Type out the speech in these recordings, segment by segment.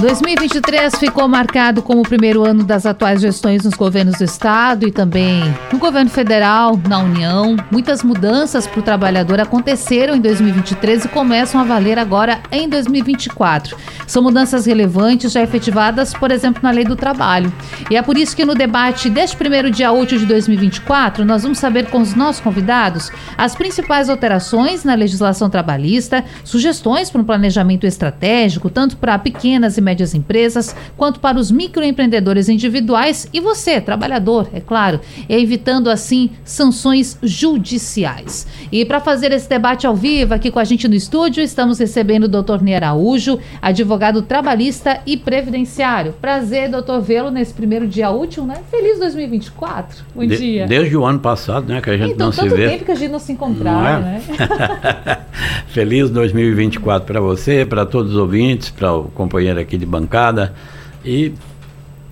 2023 ficou marcado como o primeiro ano das atuais gestões nos governos do Estado e também no governo federal, na União. Muitas mudanças para o trabalhador aconteceram em 2023 e começam a valer agora em 2024. São mudanças relevantes já efetivadas, por exemplo, na lei do trabalho. E é por isso que no debate deste primeiro dia útil de 2024, nós vamos saber com os nossos convidados as principais alterações na legislação trabalhista, sugestões para um planejamento estratégico, tanto para pequenas e médias empresas, quanto para os microempreendedores individuais e você, trabalhador, é claro, evitando assim sanções judiciais. E para fazer esse debate ao vivo aqui com a gente no estúdio, estamos recebendo o Dr. Ney Araújo, advogado trabalhista e previdenciário. Prazer, doutor, vê-lo nesse primeiro dia útil, né? Feliz 2024. Bom De, dia. Desde o ano passado, né, que a gente então, não se tanto vê. tempo que a gente não se encontrava, é? né? Feliz 2024 para você, para todos os ouvintes, para o companheiro aqui de bancada e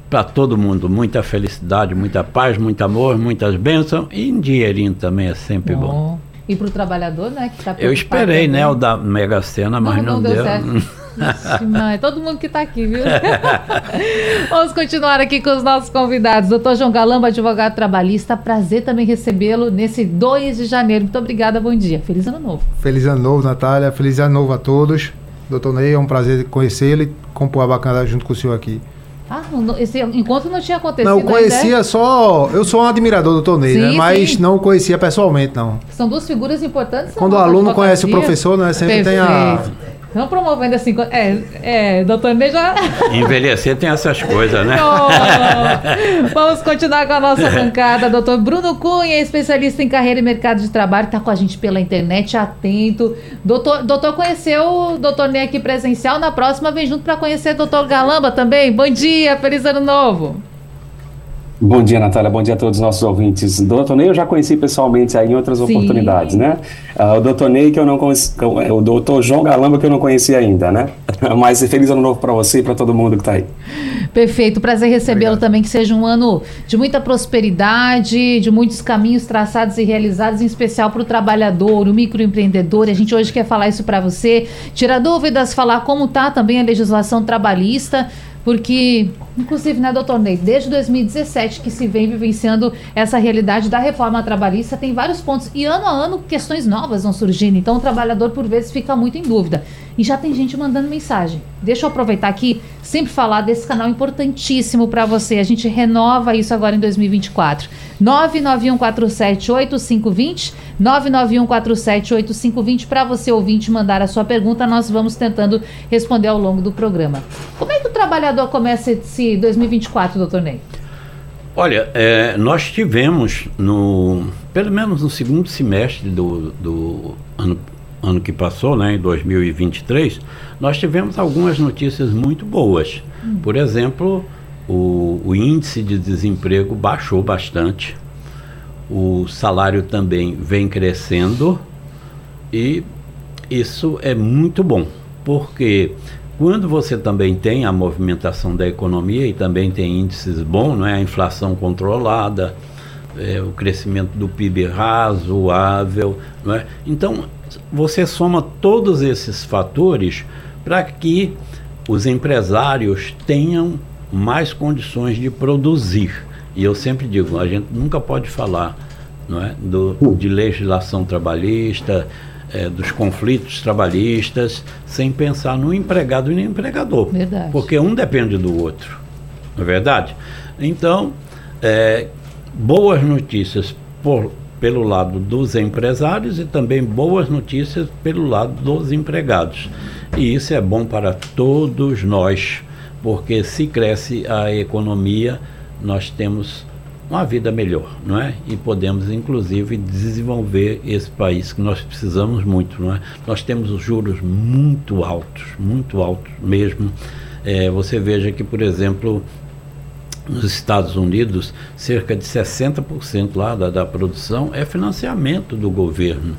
para todo mundo. Muita felicidade, muita paz, muito amor, muitas bênçãos e um dinheirinho também é sempre bom. E para o trabalhador, né? Que tá Eu esperei, preocupado né, o da Mega Sena, mas não, deu deu. certo. Ixi, mãe, todo mundo que está aqui, viu? Vamos continuar aqui com os nossos convidados. Doutor João Galamba, advogado trabalhista. Prazer também recebê-lo nesse 2 de janeiro. Muito obrigada, bom dia. Feliz ano novo. Feliz ano novo, Natália. Feliz ano novo a todos. Doutor Ney, é um prazer conhecê-lo e compor a bacana junto com o senhor aqui. Ah, esse encontro não tinha acontecido Não, ainda, conhecia só. Eu sou um admirador do Doutor Ney, Sim, né? Mas sim. não conhecia pessoalmente, não. é? São duas figuras importantes. Quando o aluno conhece o professor, né? Sempre tem a. Estão promovendo assim. É, é, doutor Ney já. Envelhecer tem essas coisas, né? Oh, Vamos continuar com a nossa bancada. Doutor Bruno Cunha, especialista em carreira e mercado de trabalho, está com a gente pela internet, atento. Doutor, doutor conheceu o doutor Ney aqui presencial. Na próxima, vem junto para conhecer o doutor Galamba também. Bom dia, feliz ano novo. Bom dia, Natália. Bom dia a todos os nossos ouvintes. O Doutor Ney eu já conheci pessoalmente aí em outras Sim. oportunidades, né? Ah, o Doutor Ney que eu não conheci, o Doutor João Galamba que eu não conhecia ainda, né? Mas feliz ano novo para você e para todo mundo que está aí. Perfeito, prazer recebê-lo também. Que seja um ano de muita prosperidade, de muitos caminhos traçados e realizados, em especial para o trabalhador, o microempreendedor. A gente hoje quer falar isso para você, tirar dúvidas, falar como tá também a legislação trabalhista. Porque, inclusive, né, doutor Ney, desde 2017 que se vem vivenciando essa realidade da reforma trabalhista, tem vários pontos. E ano a ano, questões novas vão surgindo. Então, o trabalhador, por vezes, fica muito em dúvida. E já tem gente mandando mensagem. Deixa eu aproveitar aqui, sempre falar desse canal importantíssimo para você. A gente renova isso agora em 2024. 991478520, 991478520 para você ouvinte mandar a sua pergunta, nós vamos tentando responder ao longo do programa. Como é que o trabalhador começa esse 2024, doutor Ney? Olha, é, nós tivemos, no, pelo menos no segundo semestre do, do ano, ano que passou, né, em 2023, nós tivemos algumas notícias muito boas. Por exemplo, o, o índice de desemprego baixou bastante, o salário também vem crescendo e isso é muito bom, porque quando você também tem a movimentação da economia e também tem índices bons, não é? a inflação controlada, é, o crescimento do PIB razoável, não é? então você soma todos esses fatores para que os empresários tenham mais condições de produzir. E eu sempre digo, a gente nunca pode falar não é, do, de legislação trabalhista, é, dos conflitos trabalhistas, sem pensar no empregado e no empregador. Verdade. Porque um depende do outro, não é verdade? Então, é, boas notícias por, pelo lado dos empresários e também boas notícias pelo lado dos empregados. E isso é bom para todos nós, porque se cresce a economia, nós temos uma vida melhor, não é? E podemos inclusive desenvolver esse país que nós precisamos muito, não é? Nós temos os juros muito altos, muito altos mesmo. É, você veja que, por exemplo, nos Estados Unidos, cerca de 60% lá da, da produção é financiamento do governo.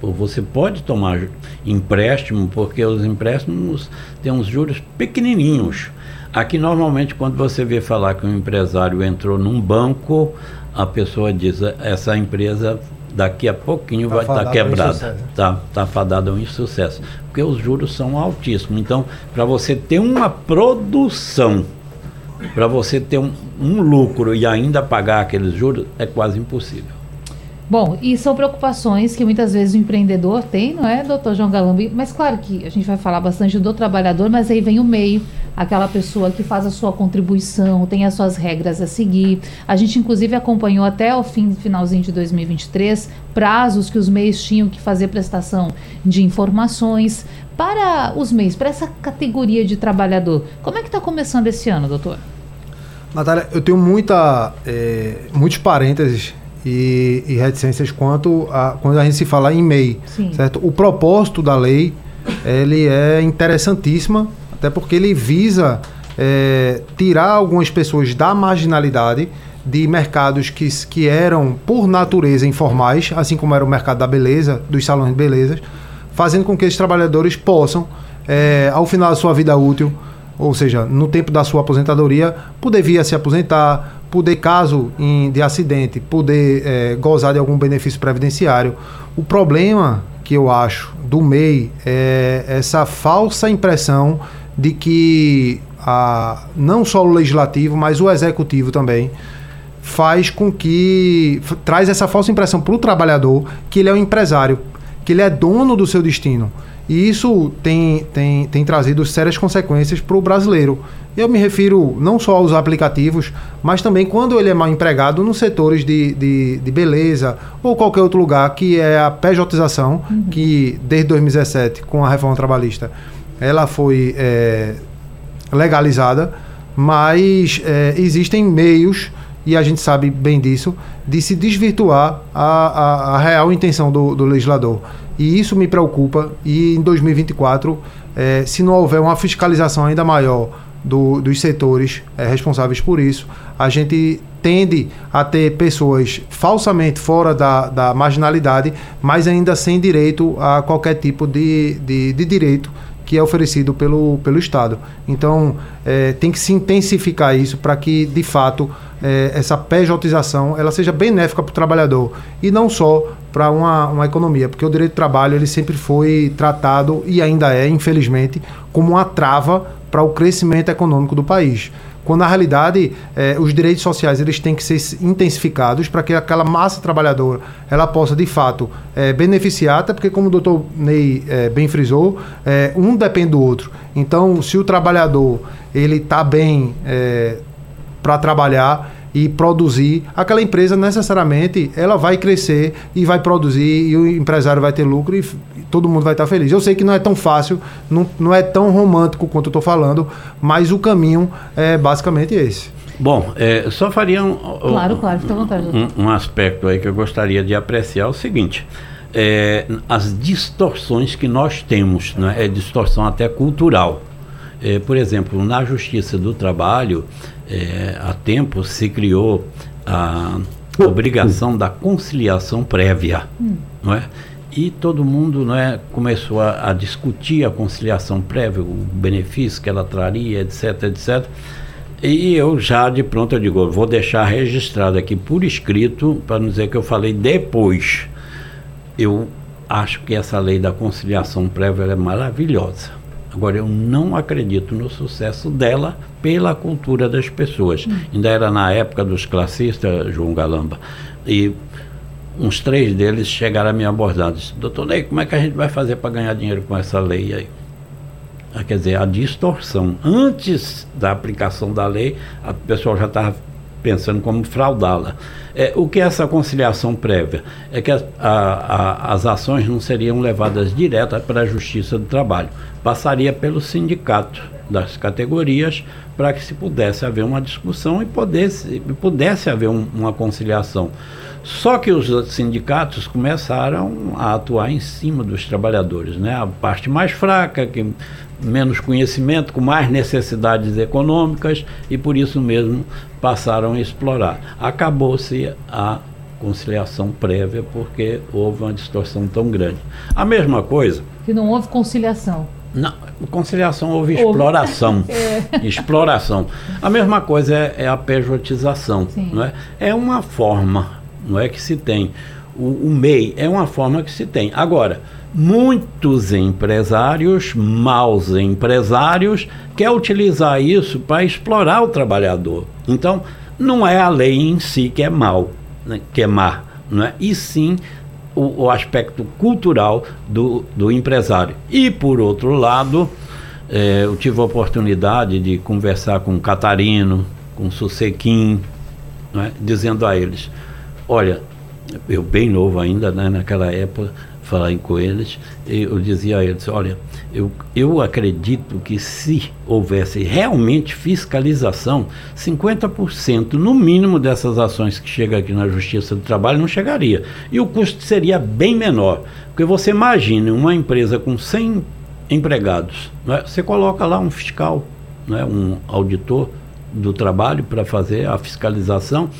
você pode tomar empréstimo, porque os empréstimos têm uns juros pequenininhos. Aqui, normalmente, quando você vê falar que um empresário entrou num banco, a pessoa diz: essa empresa daqui a pouquinho tá vai estar tá quebrada. Está tá fadada a um insucesso. Porque os juros são altíssimos. Então, para você ter uma produção, para você ter um, um lucro e ainda pagar aqueles juros, é quase impossível. Bom, e são preocupações que muitas vezes o empreendedor tem, não é, doutor João Galambi? Mas claro que a gente vai falar bastante do trabalhador, mas aí vem o meio, aquela pessoa que faz a sua contribuição, tem as suas regras a seguir. A gente, inclusive, acompanhou até o fim, finalzinho de 2023, prazos que os meios tinham que fazer prestação de informações. Para os meios, para essa categoria de trabalhador, como é que está começando esse ano, doutor? Natália, eu tenho muita, é, muitos parênteses e, e reticências quanto a quando a gente se fala em MEI, Sim. certo? O propósito da lei ele é interessantíssima, até porque ele visa é, tirar algumas pessoas da marginalidade de mercados que, que eram, por natureza, informais, assim como era o mercado da beleza, dos salões de beleza, fazendo com que esses trabalhadores possam, é, ao final da sua vida útil, ou seja, no tempo da sua aposentadoria, poder vir a se aposentar, poder, caso em, de acidente, poder é, gozar de algum benefício previdenciário. O problema que eu acho do MEI é essa falsa impressão de que a, não só o legislativo, mas o executivo também faz com que traz essa falsa impressão para o trabalhador que ele é um empresário, que ele é dono do seu destino. E isso tem, tem, tem trazido sérias consequências para o brasileiro. Eu me refiro não só aos aplicativos, mas também quando ele é mal empregado nos setores de, de, de beleza ou qualquer outro lugar, que é a pejotização, uhum. que desde 2017, com a reforma trabalhista, ela foi é, legalizada, mas é, existem meios, e a gente sabe bem disso, de se desvirtuar a, a, a real intenção do, do legislador. E isso me preocupa, e em 2024, é, se não houver uma fiscalização ainda maior do, dos setores é, responsáveis por isso, a gente tende a ter pessoas falsamente fora da, da marginalidade, mas ainda sem direito a qualquer tipo de, de, de direito que é oferecido pelo, pelo Estado. Então, é, tem que se intensificar isso para que, de fato, é, essa pejotização ela seja benéfica para o trabalhador e não só para uma, uma economia, porque o direito do trabalho ele sempre foi tratado e ainda é, infelizmente, como uma trava para o crescimento econômico do país. Quando na realidade eh, os direitos sociais eles têm que ser intensificados para que aquela massa trabalhadora ela possa de fato eh, beneficiar, até porque como o doutor Ney eh, bem frisou, um depende do outro. Então, se o trabalhador ele está bem para trabalhar, e produzir, aquela empresa necessariamente ela vai crescer e vai produzir e o empresário vai ter lucro e todo mundo vai estar feliz. Eu sei que não é tão fácil, não, não é tão romântico quanto eu estou falando, mas o caminho é basicamente esse. Bom, é, só faria um, claro, claro, fica à vontade. Um, um, aspecto aí que eu gostaria de apreciar é o seguinte. É, as distorções que nós temos, né, é distorção até cultural. É, por exemplo, na Justiça do Trabalho, é, há tempo se criou a obrigação da conciliação prévia, hum. não é? E todo mundo não é, começou a, a, discutir a conciliação prévia, o benefício que ela traria, etc, etc. E eu já de pronto eu digo, vou deixar registrado aqui por escrito, para não dizer que eu falei depois. Eu acho que essa lei da conciliação prévia é maravilhosa Agora, eu não acredito no sucesso dela pela cultura das pessoas. Hum. Ainda era na época dos classistas, João Galamba. E uns três deles chegaram a me abordar. Disse, doutor Ney, como é que a gente vai fazer para ganhar dinheiro com essa lei aí? Ah, quer dizer, a distorção. Antes da aplicação da lei, a pessoa já estava pensando como fraudá-la. É, o que é essa conciliação prévia? É que a, a, a, as ações não seriam levadas diretas para a Justiça do Trabalho, passaria pelo sindicato das categorias para que se pudesse haver uma discussão e pudesse, pudesse haver um, uma conciliação. Só que os sindicatos começaram a atuar em cima dos trabalhadores, né? A parte mais fraca, que menos conhecimento, com mais necessidades econômicas e por isso mesmo passaram a explorar. Acabou-se a conciliação prévia porque houve uma distorção tão grande. A mesma coisa. Que não houve conciliação. Não, conciliação houve, houve. exploração. é. Exploração. A mesma coisa é, é a pejotização. Não é? é uma forma não é que se tem. O, o MEI é uma forma que se tem. Agora, muitos empresários, maus empresários, quer utilizar isso para explorar o trabalhador. Então, não é a lei em si que é mal, né, que é má, não é? e sim o, o, aspecto cultural do, do empresário. E, por outro lado, é, eu tive a oportunidade de conversar com o Catarino, com o Susequim, é? dizendo a eles, olha, eu bem novo ainda, né, naquela época, falar com eles, eu dizia a eles, olha, eu, eu acredito que se houvesse realmente fiscalização, 50% no mínimo dessas ações que chegam aqui na Justiça do Trabalho não chegaria. E o custo seria bem menor. Porque você imagine uma empresa com 100 empregados, né? você coloca lá um fiscal, né? um auditor do trabalho para fazer a fiscalização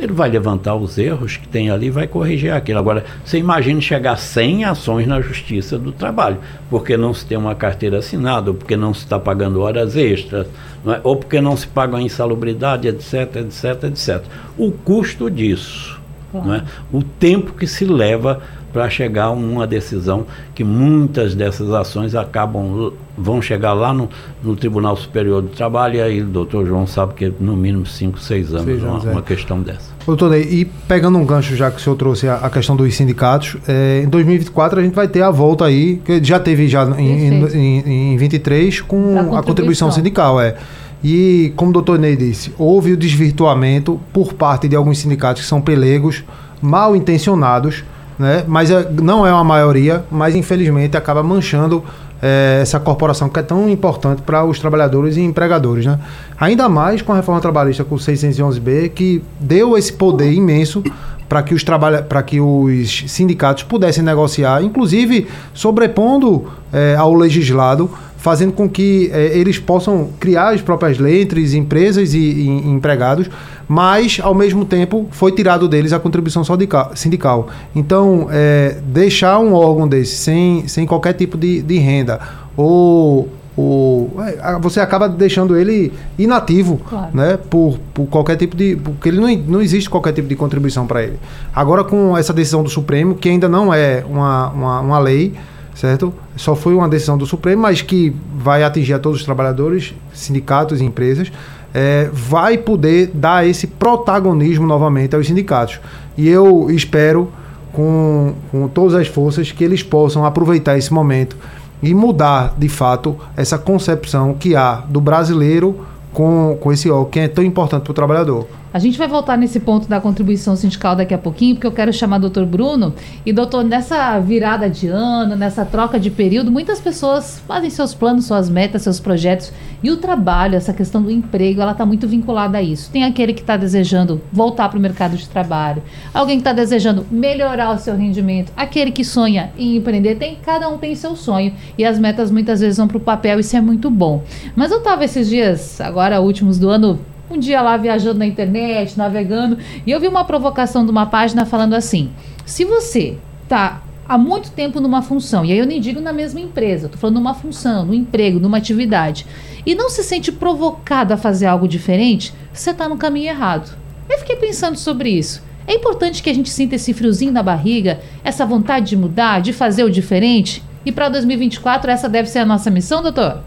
ele vai levantar os erros que tem ali e vai corrigir aquilo. Agora, você imagina chegar a 100 ações na Justiça do Trabalho, porque não se tem uma carteira assinada, ou porque não se está pagando horas extras, é? ou porque não se paga a insalubridade, etc, etc, etc. O custo disso, é? o tempo que se leva para chegar a uma decisão que muitas dessas ações acabam vão chegar lá no, no Tribunal Superior do Trabalho e aí o doutor João sabe que no mínimo 5, 6 anos, seis anos uma, é. uma, questão dessa. Doutor Ney, e pegando um gancho já que o senhor trouxe a, a questão dos sindicatos, é, em 2024 a gente vai ter a volta aí, que já teve já em, em, em 23 com contribuição. a contribuição sindical, é. E como o doutor Ney disse, houve o desvirtuamento por parte de alguns sindicatos que são pelegos, mal intencionados, né? Mas é, não é uma maioria, mas infelizmente acaba manchando é, essa corporação que é tão importante para os trabalhadores e empregadores, né? Ainda mais com a reforma trabalhista com o 611B, que deu esse poder imenso para que os trabalha para que os sindicatos pudessem negociar, inclusive sobrepondo é, ao legislado fazendo com que é, eles possam criar as próprias letras, empresas e, e, empregados, mas ao mesmo tempo foi tirado deles a contribuição sindical. Então, é, deixar um órgão desse sem, sem qualquer tipo de, de renda ou o, é, você acaba deixando ele inativo, claro. né? Por, por qualquer tipo de. Porque ele não, não existe qualquer tipo de contribuição para ele. Agora, com essa decisão do Supremo, que ainda não é uma, uma, uma lei, certo? Só foi uma decisão do Supremo, mas que vai atingir a todos os trabalhadores, sindicatos e empresas, é, vai poder dar esse protagonismo novamente aos sindicatos. E eu espero, com, com todas as forças, que eles possam aproveitar esse momento e mudar, de fato, essa concepção que há do brasileiro com, com esse órgão que é tão importante para o trabalhador. A gente vai voltar nesse ponto da contribuição sindical daqui a pouquinho, porque eu quero chamar o doutor Bruno. E, doutor, nessa virada de ano, nessa troca de período, muitas pessoas fazem seus planos, suas metas, seus projetos. E o trabalho, essa questão do emprego, ela está muito vinculada a isso. Tem aquele que está desejando voltar para o mercado de trabalho, alguém que está desejando melhorar o seu rendimento, aquele que sonha em empreender. Tem, cada um tem seu sonho. E as metas muitas vezes vão para o papel, isso é muito bom. Mas eu estava esses dias, agora últimos do ano, um dia lá viajando na internet, navegando, e eu vi uma provocação de uma página falando assim: se você tá há muito tempo numa função, e aí eu nem digo na mesma empresa, estou falando numa função, num emprego, numa atividade, e não se sente provocado a fazer algo diferente, você está no caminho errado. Eu fiquei pensando sobre isso. É importante que a gente sinta esse friozinho na barriga, essa vontade de mudar, de fazer o diferente. E para 2024, essa deve ser a nossa missão, doutor?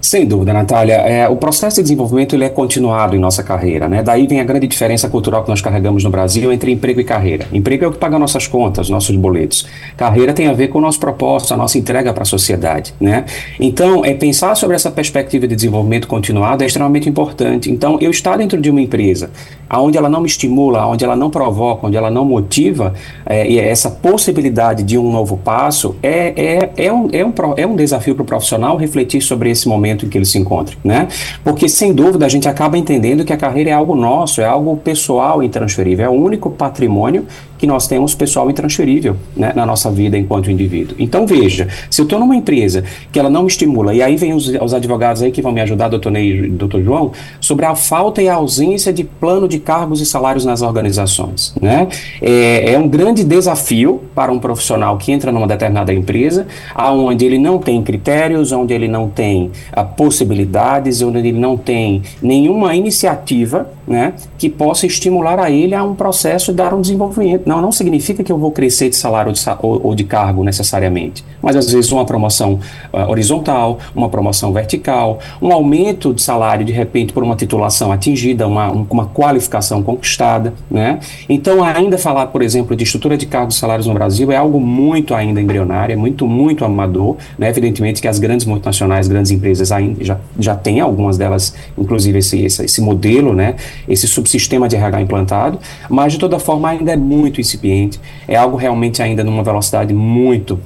Sem dúvida, Natália. É, o processo de desenvolvimento ele é continuado em nossa carreira. Né? Daí vem a grande diferença cultural que nós carregamos no Brasil entre emprego e carreira. Emprego é o que paga nossas contas, nossos boletos. Carreira tem a ver com o nosso propósito, a nossa entrega para a sociedade. Né? Então, é, pensar sobre essa perspectiva de desenvolvimento continuado é extremamente importante. Então, eu estar dentro de uma empresa onde ela não me estimula, onde ela não provoca, onde ela não motiva, é, e essa possibilidade de um novo passo é, é, é, um, é, um, é um desafio para o profissional refletir sobre esse momento em que ele se encontra, né? Porque, sem dúvida, a gente acaba entendendo que a carreira é algo nosso, é algo pessoal e intransferível, é o único patrimônio que nós temos pessoal intransferível né, na nossa vida enquanto indivíduo. Então, veja, se eu estou numa empresa que ela não me estimula, e aí vem os, os advogados aí que vão me ajudar, doutor Ney doutor João, sobre a falta e a ausência de plano de cargos e salários nas organizações. Né? É, é um grande desafio para um profissional que entra numa determinada empresa, onde ele não tem critérios, onde ele não tem a, ah, possibilidades, onde ele não tem nenhuma iniciativa né, que possa estimular a ele a um processo de dar um desenvolvimento. Não, não significa que eu vou crescer de salário ou, de cargo necessariamente, mas às vezes uma promoção uh, horizontal, uma promoção vertical, um aumento de salário de repente por uma titulação atingida, uma, uma qualificação conquistada. Né? Então, ainda falar, por exemplo, de estrutura de cargos e salários no Brasil é algo muito ainda embrionário, é muito, muito amador. Né? Evidentemente que as grandes multinacionais, grandes empresas ainda já, já têm algumas delas, inclusive esse, esse, esse modelo, né? Esse subsistema de RH implantado, mas de toda forma ainda é muito incipiente, é algo realmente ainda numa velocidade muito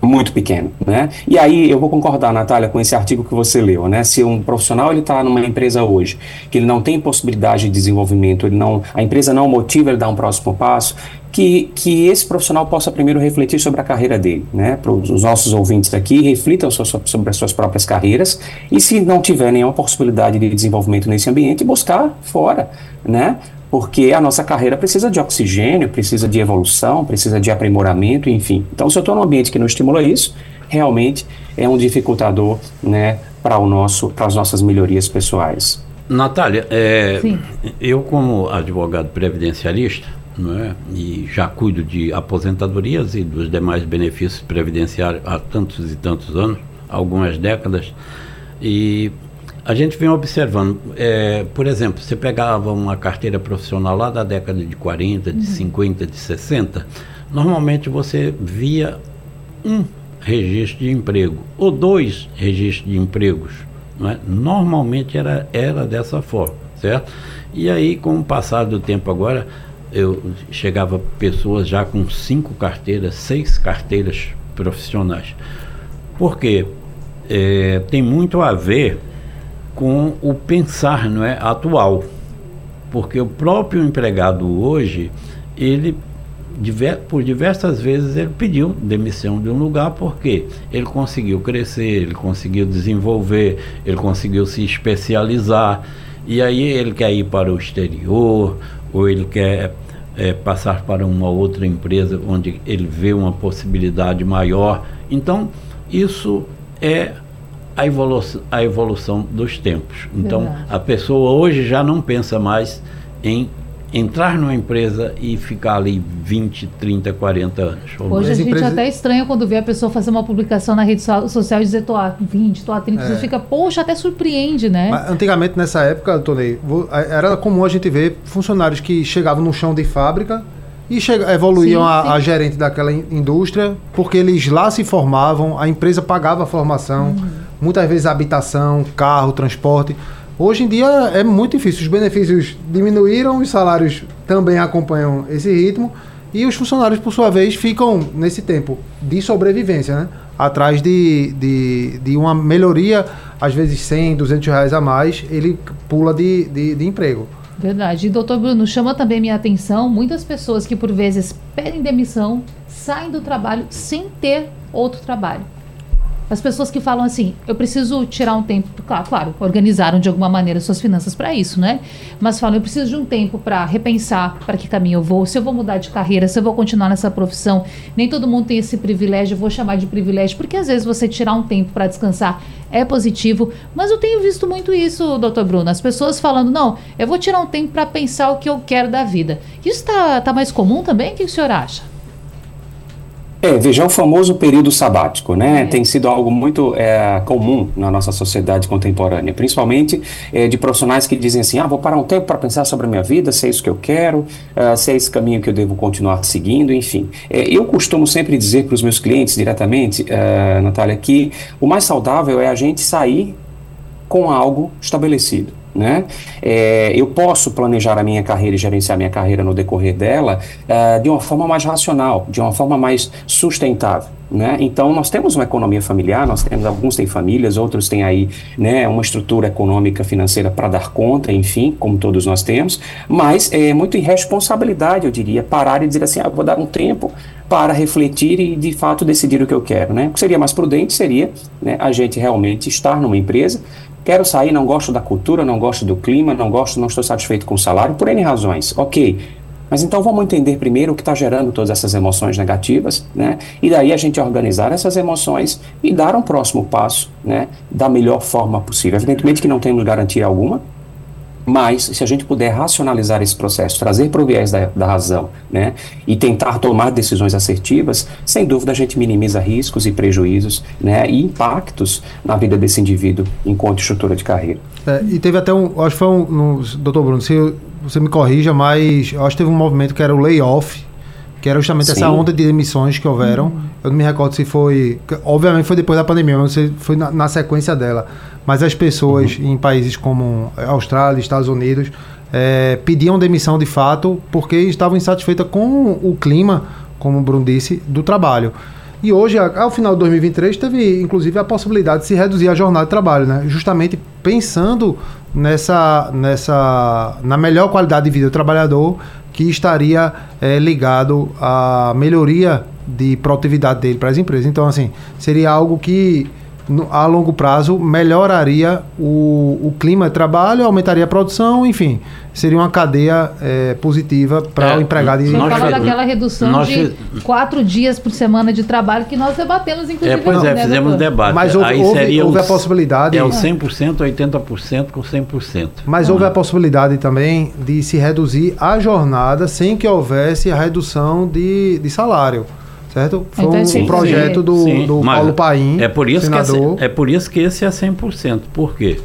muito pequeno, né? E aí eu vou concordar, Natália, com esse artigo que você leu, né? Se um profissional ele está numa empresa hoje que ele não tem possibilidade de desenvolvimento, ele não, a empresa não motiva ele dar um próximo passo, que, que esse profissional possa primeiro refletir sobre a carreira dele, né? Para os nossos ouvintes aqui, reflitam sobre as suas próprias carreiras e se não tiver nenhuma possibilidade de desenvolvimento nesse ambiente, buscar fora, né? Porque a nossa carreira precisa de oxigênio, precisa de evolução, precisa de aprimoramento, enfim. Então, se eu estou num ambiente que não estimula isso, realmente é um dificultador, né, para o nosso, para as nossas melhorias pessoais. Natália, é, eu como advogado previdencialista, é? e já cuido de aposentadorias e dos demais benefícios previdenciários há tantos e tantos anos, algumas décadas, e a gente vem observando, é, por exemplo, você pegava uma carteira profissional lá da década de 40, de uhum. 50, de 60, normalmente você via um registro de emprego ou dois registros de empregos. É? Normalmente era, era dessa forma, certo? E aí, com o passar do tempo agora, eu chegava pessoas já com cinco carteiras, seis carteiras profissionais. Por quê? É, tem muito a ver com o pensar não é, atual. Porque o próprio empregado hoje, ele por diversas vezes ele pediu demissão de um lugar porque ele conseguiu crescer, ele conseguiu desenvolver, ele conseguiu se especializar e aí ele quer ir para o exterior ou ele quer é, passar para uma outra empresa onde ele vê uma possibilidade maior. Então isso é a evolução, a evolução dos tempos. Então, Verdade. a pessoa hoje já não pensa mais em entrar numa empresa e ficar ali 20, 30, 40 anos. Hoje a gente empresas... até estranha quando vê a pessoa fazer uma publicação na rede social e dizer tô há 20, tô há 30, é. você fica, poxa, até surpreende, né? Mas, antigamente, nessa época, Tonei, era comum a gente ver funcionários que chegavam no chão de fábrica e chega, evoluíam sim, a, sim. a, gerente daquela indústria, porque eles lá se formavam, a empresa pagava a formação. Uhum muitas vezes habitação, carro, transporte. Hoje em dia é muito difícil. Os benefícios diminuíram, os salários também acompanham esse ritmo e os funcionários, por sua vez, ficam nesse tempo de sobrevivência, né? Atrás de, de, de uma melhoria, às vezes 100, 200 reais a mais, ele pula de, de, de emprego. Verdade. E doutor Bruno, chama também minha atenção muitas pessoas que por vezes pedem demissão, saem do trabalho sem ter outro trabalho. As pessoas que falam assim, eu preciso tirar um tempo, claro, claro organizaram de alguma maneira suas finanças para isso, né? Mas falam, eu preciso de um tempo para repensar para que caminho eu vou, se eu vou mudar de carreira, se eu vou continuar nessa profissão. Nem todo mundo tem esse privilégio, vou chamar de privilégio, porque às vezes você tirar um tempo para descansar é positivo, mas eu tenho visto muito isso, doutor Bruno, as pessoas falando, não, eu vou tirar um tempo para pensar o que eu quero da vida. Isso está tá mais comum também? O que o senhor acha? É, veja, o famoso período sabático, né? É. Tem sido algo muito é, comum na nossa sociedade contemporânea, principalmente é, de profissionais que dizem assim: ah, vou parar um tempo para pensar sobre a minha vida, se é isso que eu quero, uh, se é esse caminho que eu devo continuar seguindo, enfim. É, eu costumo sempre dizer para os meus clientes diretamente, uh, Natália, que o mais saudável é a gente sair com algo estabelecido. Né? É, eu posso planejar a minha carreira e gerenciar minha carreira no decorrer dela uh, de uma forma mais racional, de uma forma mais sustentável. Né? Então, nós temos uma economia familiar, nós temos, alguns têm famílias, outros têm aí né, uma estrutura econômica financeira para dar conta, enfim, como todos nós temos, mas é muito irresponsabilidade, eu diria, parar e dizer assim, ah, vou dar um tempo para refletir e, de fato, decidir o que eu quero. Né? O que seria mais prudente seria né, a gente realmente estar numa empresa, quero sair, não gosto da cultura, não gosto do clima, não gosto, não estou satisfeito com o salário, por N razões. Ok, mas então vamos entender primeiro o que está gerando todas essas emoções negativas, né? E daí a gente organizar essas emoções e dar um próximo passo, né? Da melhor forma possível. Evidentemente que não temos garantia alguma, mas se a gente puder racionalizar esse processo, trazer para o viés da, da, razão, né? E tentar tomar decisões assertivas, sem dúvida a gente minimiza riscos e prejuízos, né? E impactos na vida desse indivíduo enquanto estrutura de carreira. É, e teve até um, acho que foi um, no, doutor Bruno, se você me corrija, mas acho que teve um movimento que era o layoff, que era justamente Sim. essa onda de demissões que houveram. Uhum. Eu não me recordo se foi. Obviamente foi depois da pandemia, mas foi na, na sequência dela. Mas as pessoas uhum. em países como Austrália, Estados Unidos, é, pediam demissão de fato porque estavam insatisfeitas com o clima, como o Bruno disse, do trabalho. E hoje, ao final de 2023, teve inclusive a possibilidade de se reduzir a jornada de trabalho, né? justamente pensando nessa, nessa, na melhor qualidade de vida do trabalhador que estaria é, ligado à melhoria de produtividade dele para as empresas. Então, assim, seria algo que no, a longo prazo melhoraria o, o clima de trabalho, aumentaria a produção, enfim, seria uma cadeia é, positiva para é, o empregado. Você fala daquela redução nós, de quatro dias por semana de trabalho que nós debatemos, inclusive. É, pois é, né, fizemos doutor? debate. Mas houve, Aí houve, seria houve os, a possibilidade... É o 100%, 80% com 100%. Mas houve a possibilidade também de se reduzir a jornada sem que houvesse a redução de, de salário certo? Foi então, um, sim, projeto sim, do, sim. do Paulo Paim, é por isso senador. Que é, é por isso que esse é 100%. Por quê?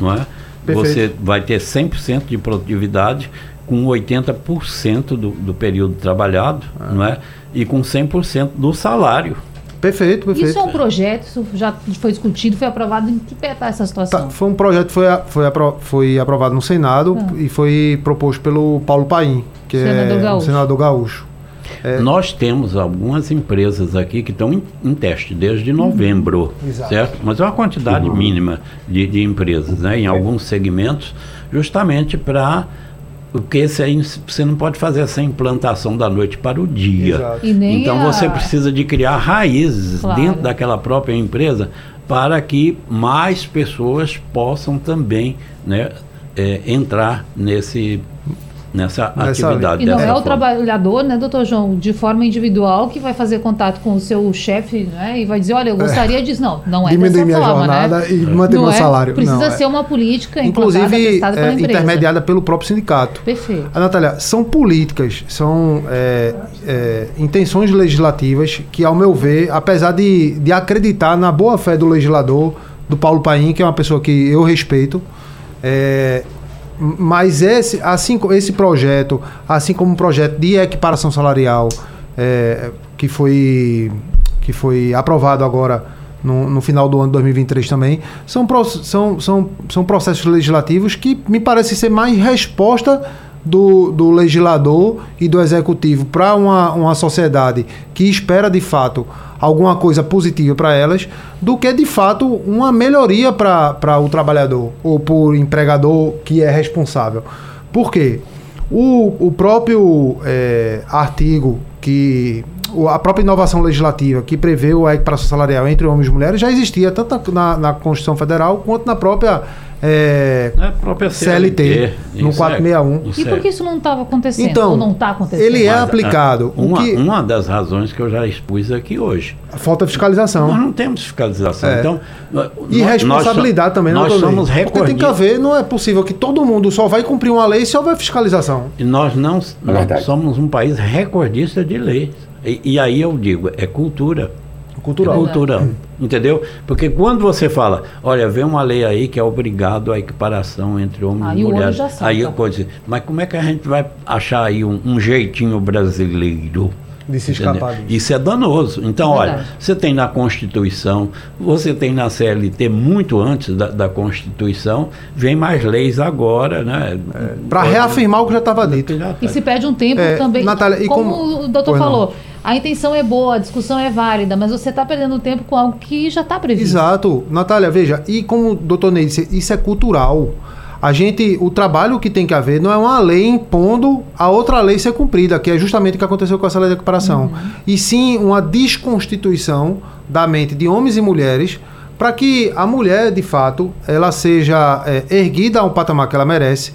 Não é? Você vai ter 100% de produtividade com 80% do, do período trabalhado, ah. não é? E com 100% do salário. Perfeito, perfeito. Isso é um projeto, isso já foi discutido, foi aprovado. Em que pé está essa situação? Tá, foi um projeto que foi, foi, apro foi aprovado no Senado ah. e foi proposto pelo Paulo Paim, que senador é gaúcho. um senador gaúcho. É. Nós temos algumas empresas aqui que estão em, em teste desde novembro, uhum. certo? Mas é uma quantidade uhum. mínima de, de, empresas, né? Em alguns segmentos, justamente para porque você não pode fazer essa implantação da noite para o dia. Então a... você precisa de criar raízes claro. dentro daquela própria empresa para que mais pessoas possam também né, é, entrar nesse nessa, nessa atividade. E não é o forma. trabalhador, né, doutor João, de forma individual que vai fazer contato com o seu chefe né, e vai dizer, olha, eu gostaria é. disso. Não, não é Diminuir dessa minha forma, né? jornada né? e manter não meu é, salário. Precisa não, é. ser uma política Inclusive, é, intermediada pelo próprio sindicato. Perfeito. A Natália, são políticas, são é, é, intenções legislativas que, ao meu ver, apesar de, de acreditar na boa fé do legislador, do Paulo Paim, que é uma pessoa que eu respeito, é, mas esse, assim, esse projeto, assim como o projeto de equiparação salarial, é, que, foi, que foi aprovado agora no, no, final do ano de 2023 também, são, são, são, são processos legislativos que me parece ser mais resposta do, do legislador e do executivo para uma, uma sociedade que espera de fato alguma coisa positiva para elas, do que de fato uma melhoria para o trabalhador ou para o empregador que é responsável. Por quê? O, o próprio é, artigo que. A própria inovação legislativa que prevê a equiparação salarial entre homens e mulheres já existia tanto na, na Constituição Federal quanto na própria é, é, própria CLT, CLT no 461. É, e por que isso não estava acontecendo? Então, ou não está acontecendo? Ele é Mas, aplicado. Uma, que... uma das razões que eu já expus aqui hoje. A falta de fiscalização. Nós não temos fiscalização. É. Então, e nós, responsabilidade nós, também. Nós não somos recordistas. Porque tem que haver, não é possível que todo mundo só vai cumprir uma lei se houver fiscalização. E nós não nós somos um país recordista de leis. E, e aí eu digo, é cultura cultural. Cultural, entendeu? Porque quando você fala, olha, vem uma lei aí que é obrigado a equiparação entre homens aí e mulheres, aí eu posso dizer, mas como é que a gente vai achar aí um, um jeitinho brasileiro? De se escapar disso. Isso é danoso. Então, Verdade. olha, você tem na Constituição, você tem na CLT muito antes da, da Constituição, vem mais leis agora, né? É, Para reafirmar o que já estava dito. Já tá. E se perde um tempo é, também. Natália, e como, como o doutor falou. Não. A intenção é boa, a discussão é válida, mas você está perdendo tempo com algo que já está previsto. Exato. Natália, veja, e como o doutor Ney disse, isso é cultural a gente, o trabalho que tem que haver não é uma lei impondo a outra lei ser cumprida, que é justamente o que aconteceu com essa lei de equiparação, uhum. e sim uma desconstituição da mente de homens e mulheres para que a mulher, de fato, ela seja é, erguida a um patamar que ela merece,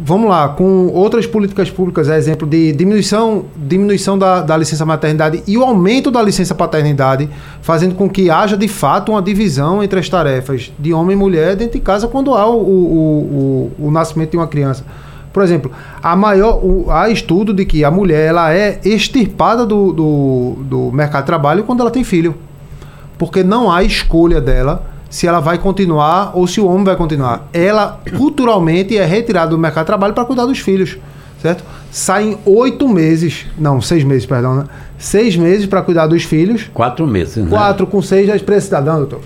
vamos lá, com outras políticas públicas, exemplo de diminuição, diminuição da, da licença maternidade e o aumento da licença paternidade, fazendo com que haja de fato uma divisão entre as tarefas de homem e mulher dentro de casa quando há o, o, o, o nascimento de uma criança. Por exemplo, a maior, o, há estudo de que a mulher ela é extirpada do, do, do mercado de trabalho quando ela tem filho. Porque não há escolha dela se ela vai continuar ou se o homem vai continuar. Ela, culturalmente, é retirada do mercado de trabalho para cuidar dos filhos, certo? Saem oito meses, não, seis meses, perdão, né? Seis meses para cuidar dos filhos. Quatro meses, né? Quatro com seis já é cidadão, doutor.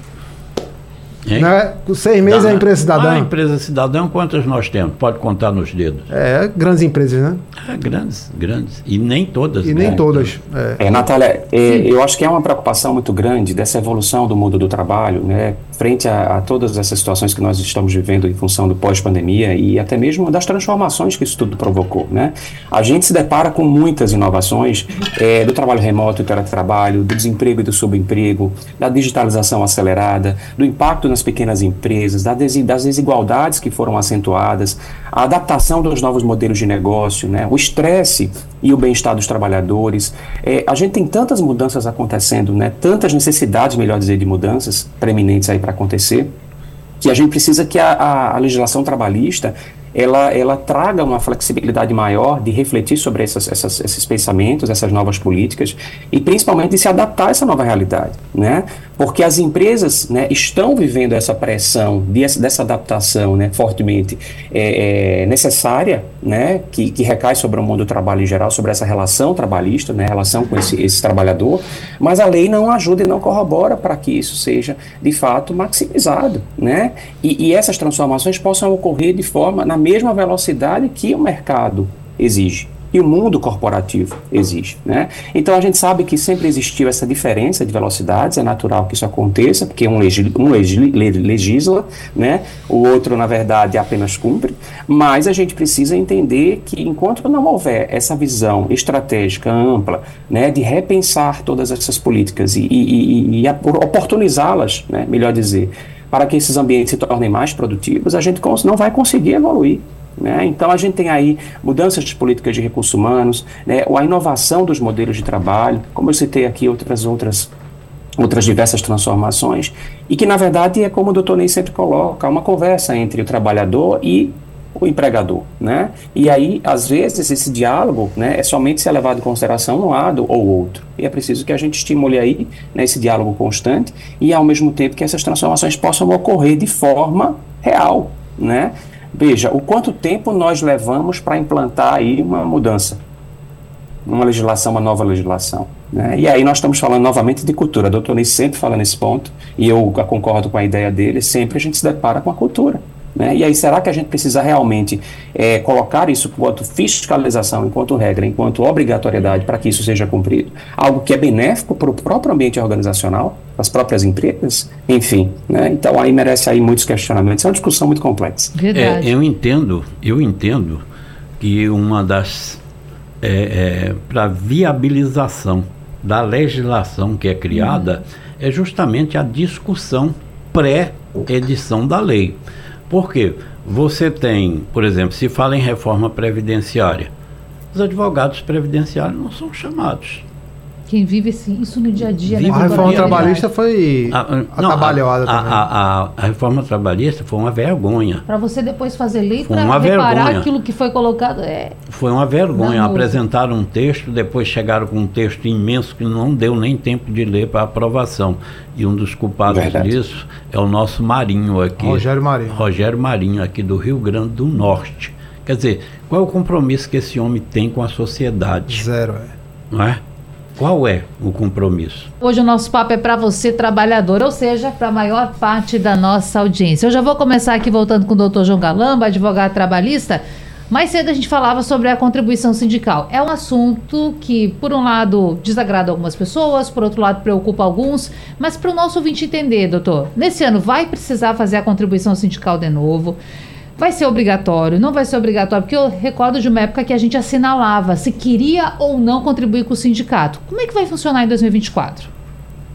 Né? Com seis meses da, é empresa cidadã. A empresa cidadã, quantas nós temos? Pode contar nos dedos. É, grandes empresas, né? É, grandes, grandes. E nem todas. E né? nem todas. É, é Natália, é, eu acho que é uma preocupação muito grande dessa evolução do mundo do trabalho, né? Frente a, a todas essas situações que nós estamos vivendo em função do pós-pandemia e até mesmo das transformações que isso tudo provocou, né? A gente se depara com muitas inovações é, do trabalho remoto e teletrabalho, do desemprego e do subemprego, da digitalização acelerada, do impacto nas pequenas empresas, das desigualdades que foram acentuadas, a adaptação dos novos modelos de negócio, né, o estresse e o bem-estar dos trabalhadores. É, a gente tem tantas mudanças acontecendo, né, tantas necessidades, melhor dizer, de mudanças preeminentes aí para acontecer, que a gente precisa que a, a, a legislação trabalhista ela, ela traga uma flexibilidade maior de refletir sobre essas, essas, esses pensamentos, essas novas políticas e principalmente de se adaptar a essa nova realidade, né? Porque as empresas né, estão vivendo essa pressão de, dessa adaptação né, fortemente é, é, necessária, né, que, que recai sobre o mundo do trabalho em geral, sobre essa relação trabalhista, né, relação com esse, esse trabalhador, mas a lei não ajuda e não corrobora para que isso seja de fato maximizado, né? E, e essas transformações possam ocorrer de forma na mesma velocidade que o mercado exige e o mundo corporativo exige. Né? Então a gente sabe que sempre existiu essa diferença de velocidades, é natural que isso aconteça, porque um, um legisla, né? o outro, na verdade, apenas cumpre, mas a gente precisa entender que enquanto não houver essa visão estratégica ampla né, de repensar todas essas políticas e, e, e, e oportunizá-las, né, melhor dizer, para que esses ambientes se tornem mais produtivos, a gente não vai conseguir evoluir. Né? Então, a gente tem aí mudanças de políticas de recursos humanos, né? a inovação dos modelos de trabalho, como eu citei aqui outras outras outras diversas transformações, e que, na verdade, é como o doutor Ney sempre coloca, uma conversa entre o trabalhador e o empregador, né? E aí, às vezes, esse diálogo, né, é somente ser levado em consideração um lado ou outro. E é preciso que a gente estimule aí né, esse diálogo constante e, ao mesmo tempo, que essas transformações possam ocorrer de forma real, né? Veja, o quanto tempo nós levamos para implantar aí uma mudança, uma legislação, uma nova legislação. Né? E aí nós estamos falando novamente de cultura. A doutora Ney sempre fala nesse ponto, e eu concordo com a ideia dele, sempre a gente se depara com a cultura. Né? E aí, será que a gente precisa realmente é, colocar isso enquanto fiscalização, enquanto regra, enquanto obrigatoriedade para que isso seja cumprido? Algo que é benéfico para o próprio ambiente organizacional, para as próprias empresas, enfim. Né? Então, aí merece aí muitos questionamentos. É uma discussão muito complexa. É, eu entendo, eu entendo que uma das é, é, para viabilização da legislação que é criada hum. é justamente a discussão pré-edição da lei. Porque você tem, por exemplo, se fala em reforma previdenciária, os advogados previdenciários não são chamados. Quem vive isso no dia a dia, né? A reforma trabalhista foi a, não, atabalhada a, a, a, a, reforma trabalhista foi uma vergonha. Para você depois fazer lei para reparar vergonha. aquilo que foi colocado. É... Foi uma vergonha. Apresentaram um texto, depois chegaram com um texto imenso que não deu nem tempo de ler para aprovação. E um dos culpados Verdade. disso é o nosso Marinho aqui. Rogério Marinho. Rogério Marinho, aqui do Rio Grande do Norte. Quer dizer, qual é o compromisso que esse homem tem com a sociedade? Zero, é. Não é? Qual é o compromisso? Hoje o nosso papo é para você, trabalhador, ou seja, para a maior parte da nossa audiência. Eu já vou começar aqui voltando com o doutor João Galamba, advogado trabalhista. Mais cedo a gente falava sobre a contribuição sindical. É um assunto que, por um lado, desagrada algumas pessoas, por outro lado, preocupa alguns. Mas para o nosso ouvinte entender, doutor, nesse ano vai precisar fazer a contribuição sindical de novo. Vai ser obrigatório? Não vai ser obrigatório? Porque eu recordo de uma época que a gente assinalava se queria ou não contribuir com o sindicato. Como é que vai funcionar em 2024?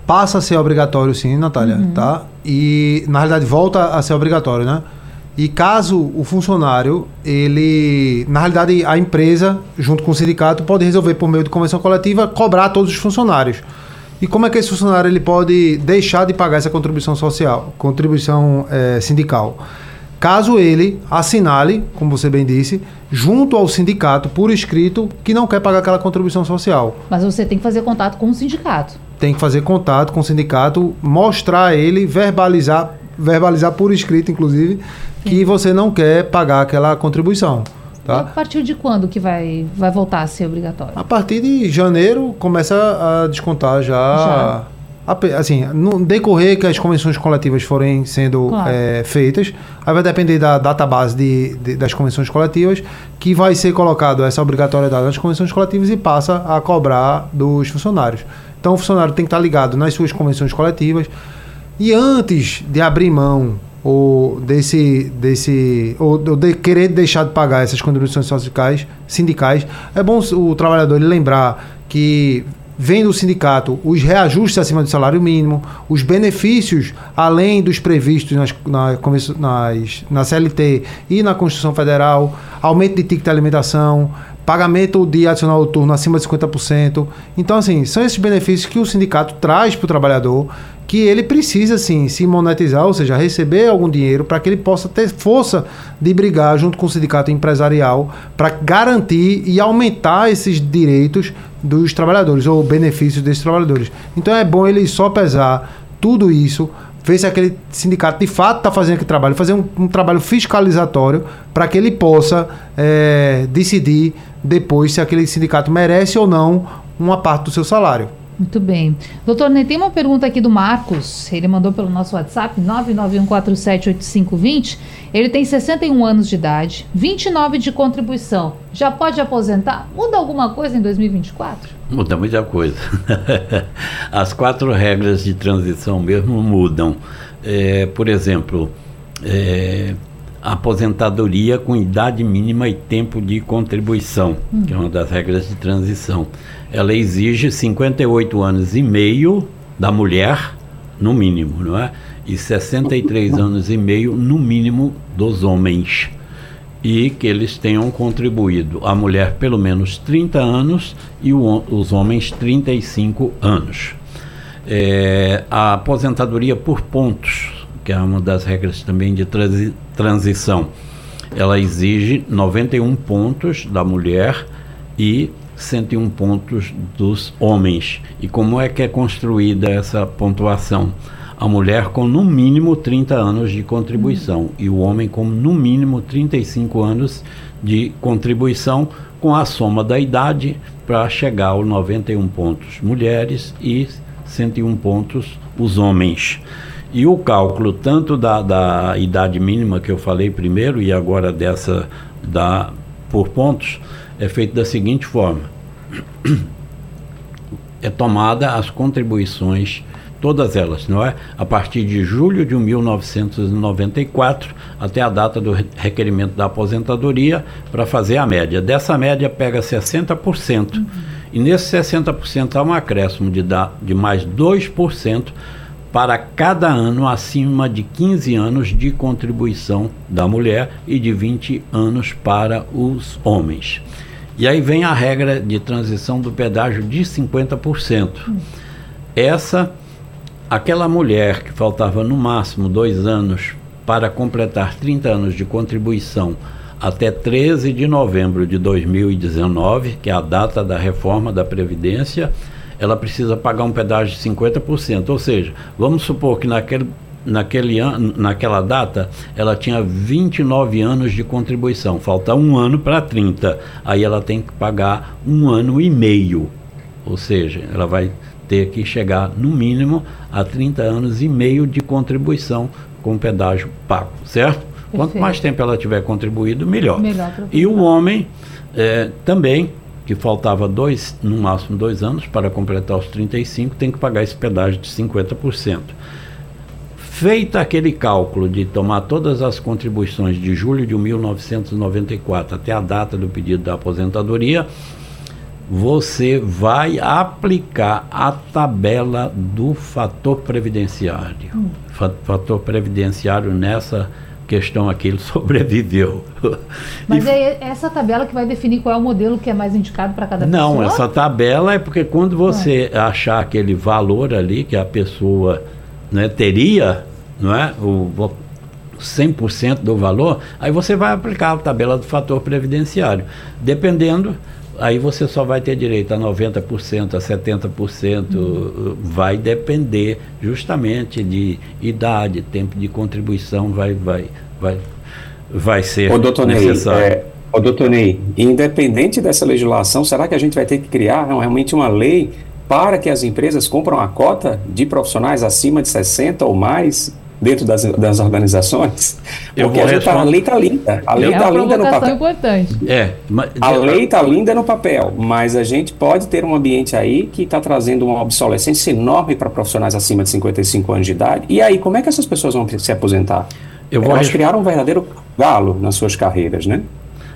Passa a ser obrigatório sim, Natália, uhum. tá? E na realidade volta a ser obrigatório, né? E caso o funcionário, ele, na realidade, a empresa, junto com o sindicato, pode resolver por meio de convenção coletiva cobrar todos os funcionários. E como é que esse funcionário ele pode deixar de pagar essa contribuição social, contribuição é, sindical? Caso ele assinale, como você bem disse, junto ao sindicato por escrito que não quer pagar aquela contribuição social. Mas você tem que fazer contato com o sindicato. Tem que fazer contato com o sindicato, mostrar a ele, verbalizar, verbalizar por escrito, inclusive, Sim. que você não quer pagar aquela contribuição. Tá? a partir de quando que vai, vai voltar a ser obrigatório? A partir de janeiro começa a descontar já. já assim, no decorrer que as convenções coletivas forem sendo claro. é, feitas, aí vai depender da database de, de, das convenções coletivas, que vai ser colocado essa obrigatoriedade das convenções coletivas e passa a cobrar dos funcionários. Então o funcionário tem que estar ligado nas suas convenções coletivas e antes de abrir mão ou desse desse ou de querer deixar de pagar essas contribuições sindicais, sindicais é bom o trabalhador lembrar que vem do sindicato os reajustes acima do salário mínimo, os benefícios além dos previstos nas, na, nas, na CLT e na Constituição Federal, aumento de ticket de alimentação, pagamento de adicional noturno acima de 50%. Então, assim, são esses benefícios que o sindicato traz para o trabalhador que ele precisa sim se monetizar, ou seja, receber algum dinheiro para que ele possa ter força de brigar junto com o sindicato empresarial para garantir e aumentar esses direitos dos trabalhadores ou benefícios desses trabalhadores. Então é bom ele só pesar tudo isso, ver se aquele sindicato de fato está fazendo aquele trabalho, fazer um, um trabalho fiscalizatório para que ele possa é, decidir depois se aquele sindicato merece ou não uma parte do seu salário. Muito bem. Doutor Ney, tem uma pergunta aqui do Marcos. Ele mandou pelo nosso WhatsApp, 991478520. Ele tem 61 anos de idade, 29 de contribuição. Já pode aposentar? Muda alguma coisa em 2024? Muda muita coisa. As quatro regras de transição mesmo mudam. É, por exemplo, é, aposentadoria com idade mínima e tempo de contribuição, hum. que é uma das regras de transição ela exige 58 anos e meio da mulher, no mínimo, não é? E 63 anos e meio, no mínimo, dos homens. E que eles tenham contribuído, a mulher pelo menos 30 anos e o, os homens 35 anos. É, a aposentadoria por pontos, que é uma das regras também de transi transição, ela exige 91 pontos da mulher e 101 pontos dos homens. E como é que é construída essa pontuação? A mulher com no mínimo 30 anos de contribuição uhum. e o homem com no mínimo 35 anos de contribuição, com a soma da idade para chegar aos 91 pontos mulheres e 101 pontos os homens. E o cálculo tanto da, da idade mínima que eu falei primeiro e agora dessa da por pontos é feito da seguinte forma: é tomada as contribuições, todas elas, não é? A partir de julho de 1994 até a data do requerimento da aposentadoria para fazer a média. Dessa média pega 60%. Uhum. E nesse 60% há um acréscimo de, da, de mais 2% para cada ano acima de 15 anos de contribuição da mulher e de 20 anos para os homens. E aí vem a regra de transição do pedágio de 50%. Essa, aquela mulher que faltava no máximo dois anos para completar 30 anos de contribuição até 13 de novembro de 2019, que é a data da reforma da Previdência, ela precisa pagar um pedágio de 50%. Ou seja, vamos supor que naquele naquele ano, naquela data, ela tinha 29 anos de contribuição. Falta um ano para 30. Aí ela tem que pagar um ano e meio ou seja, ela vai ter que chegar no mínimo a 30 anos e meio de contribuição com pedágio pago, certo? Perfeito. Quanto mais tempo ela tiver contribuído, melhor. melhor e o homem é, também, que faltava dois, no máximo dois anos para completar os 35, tem que pagar esse pedágio de 50%. Feita aquele cálculo de tomar todas as contribuições de julho de 1994 até a data do pedido da aposentadoria, você vai aplicar a tabela do fator previdenciário. Hum. Fator previdenciário nessa questão aqui, ele sobreviveu. Mas e, é essa tabela que vai definir qual é o modelo que é mais indicado para cada não, pessoa? Não, essa tabela é porque quando você ah. achar aquele valor ali que a pessoa né, teria, não é? O, 100% do valor, aí você vai aplicar a tabela do fator previdenciário. Dependendo aí você só vai ter direito a 90%, a 70%, uhum. vai depender justamente de idade, tempo de contribuição, vai, vai, vai, vai ser Ô, doutor necessário. Ney, é, ô, doutor Ney, independente dessa legislação, será que a gente vai ter que criar realmente uma lei para que as empresas compram a cota de profissionais acima de 60 ou mais dentro das, das organizações? Eu Porque a, gente tá, a lei está linda. A lei está é linda no papel. importante. É, mas, a lei está linda no papel, mas a gente pode ter um ambiente aí que está trazendo uma obsolescência enorme para profissionais acima de 55 anos de idade. E aí, como é que essas pessoas vão se aposentar? Eu vou Elas criaram um verdadeiro galo nas suas carreiras, né?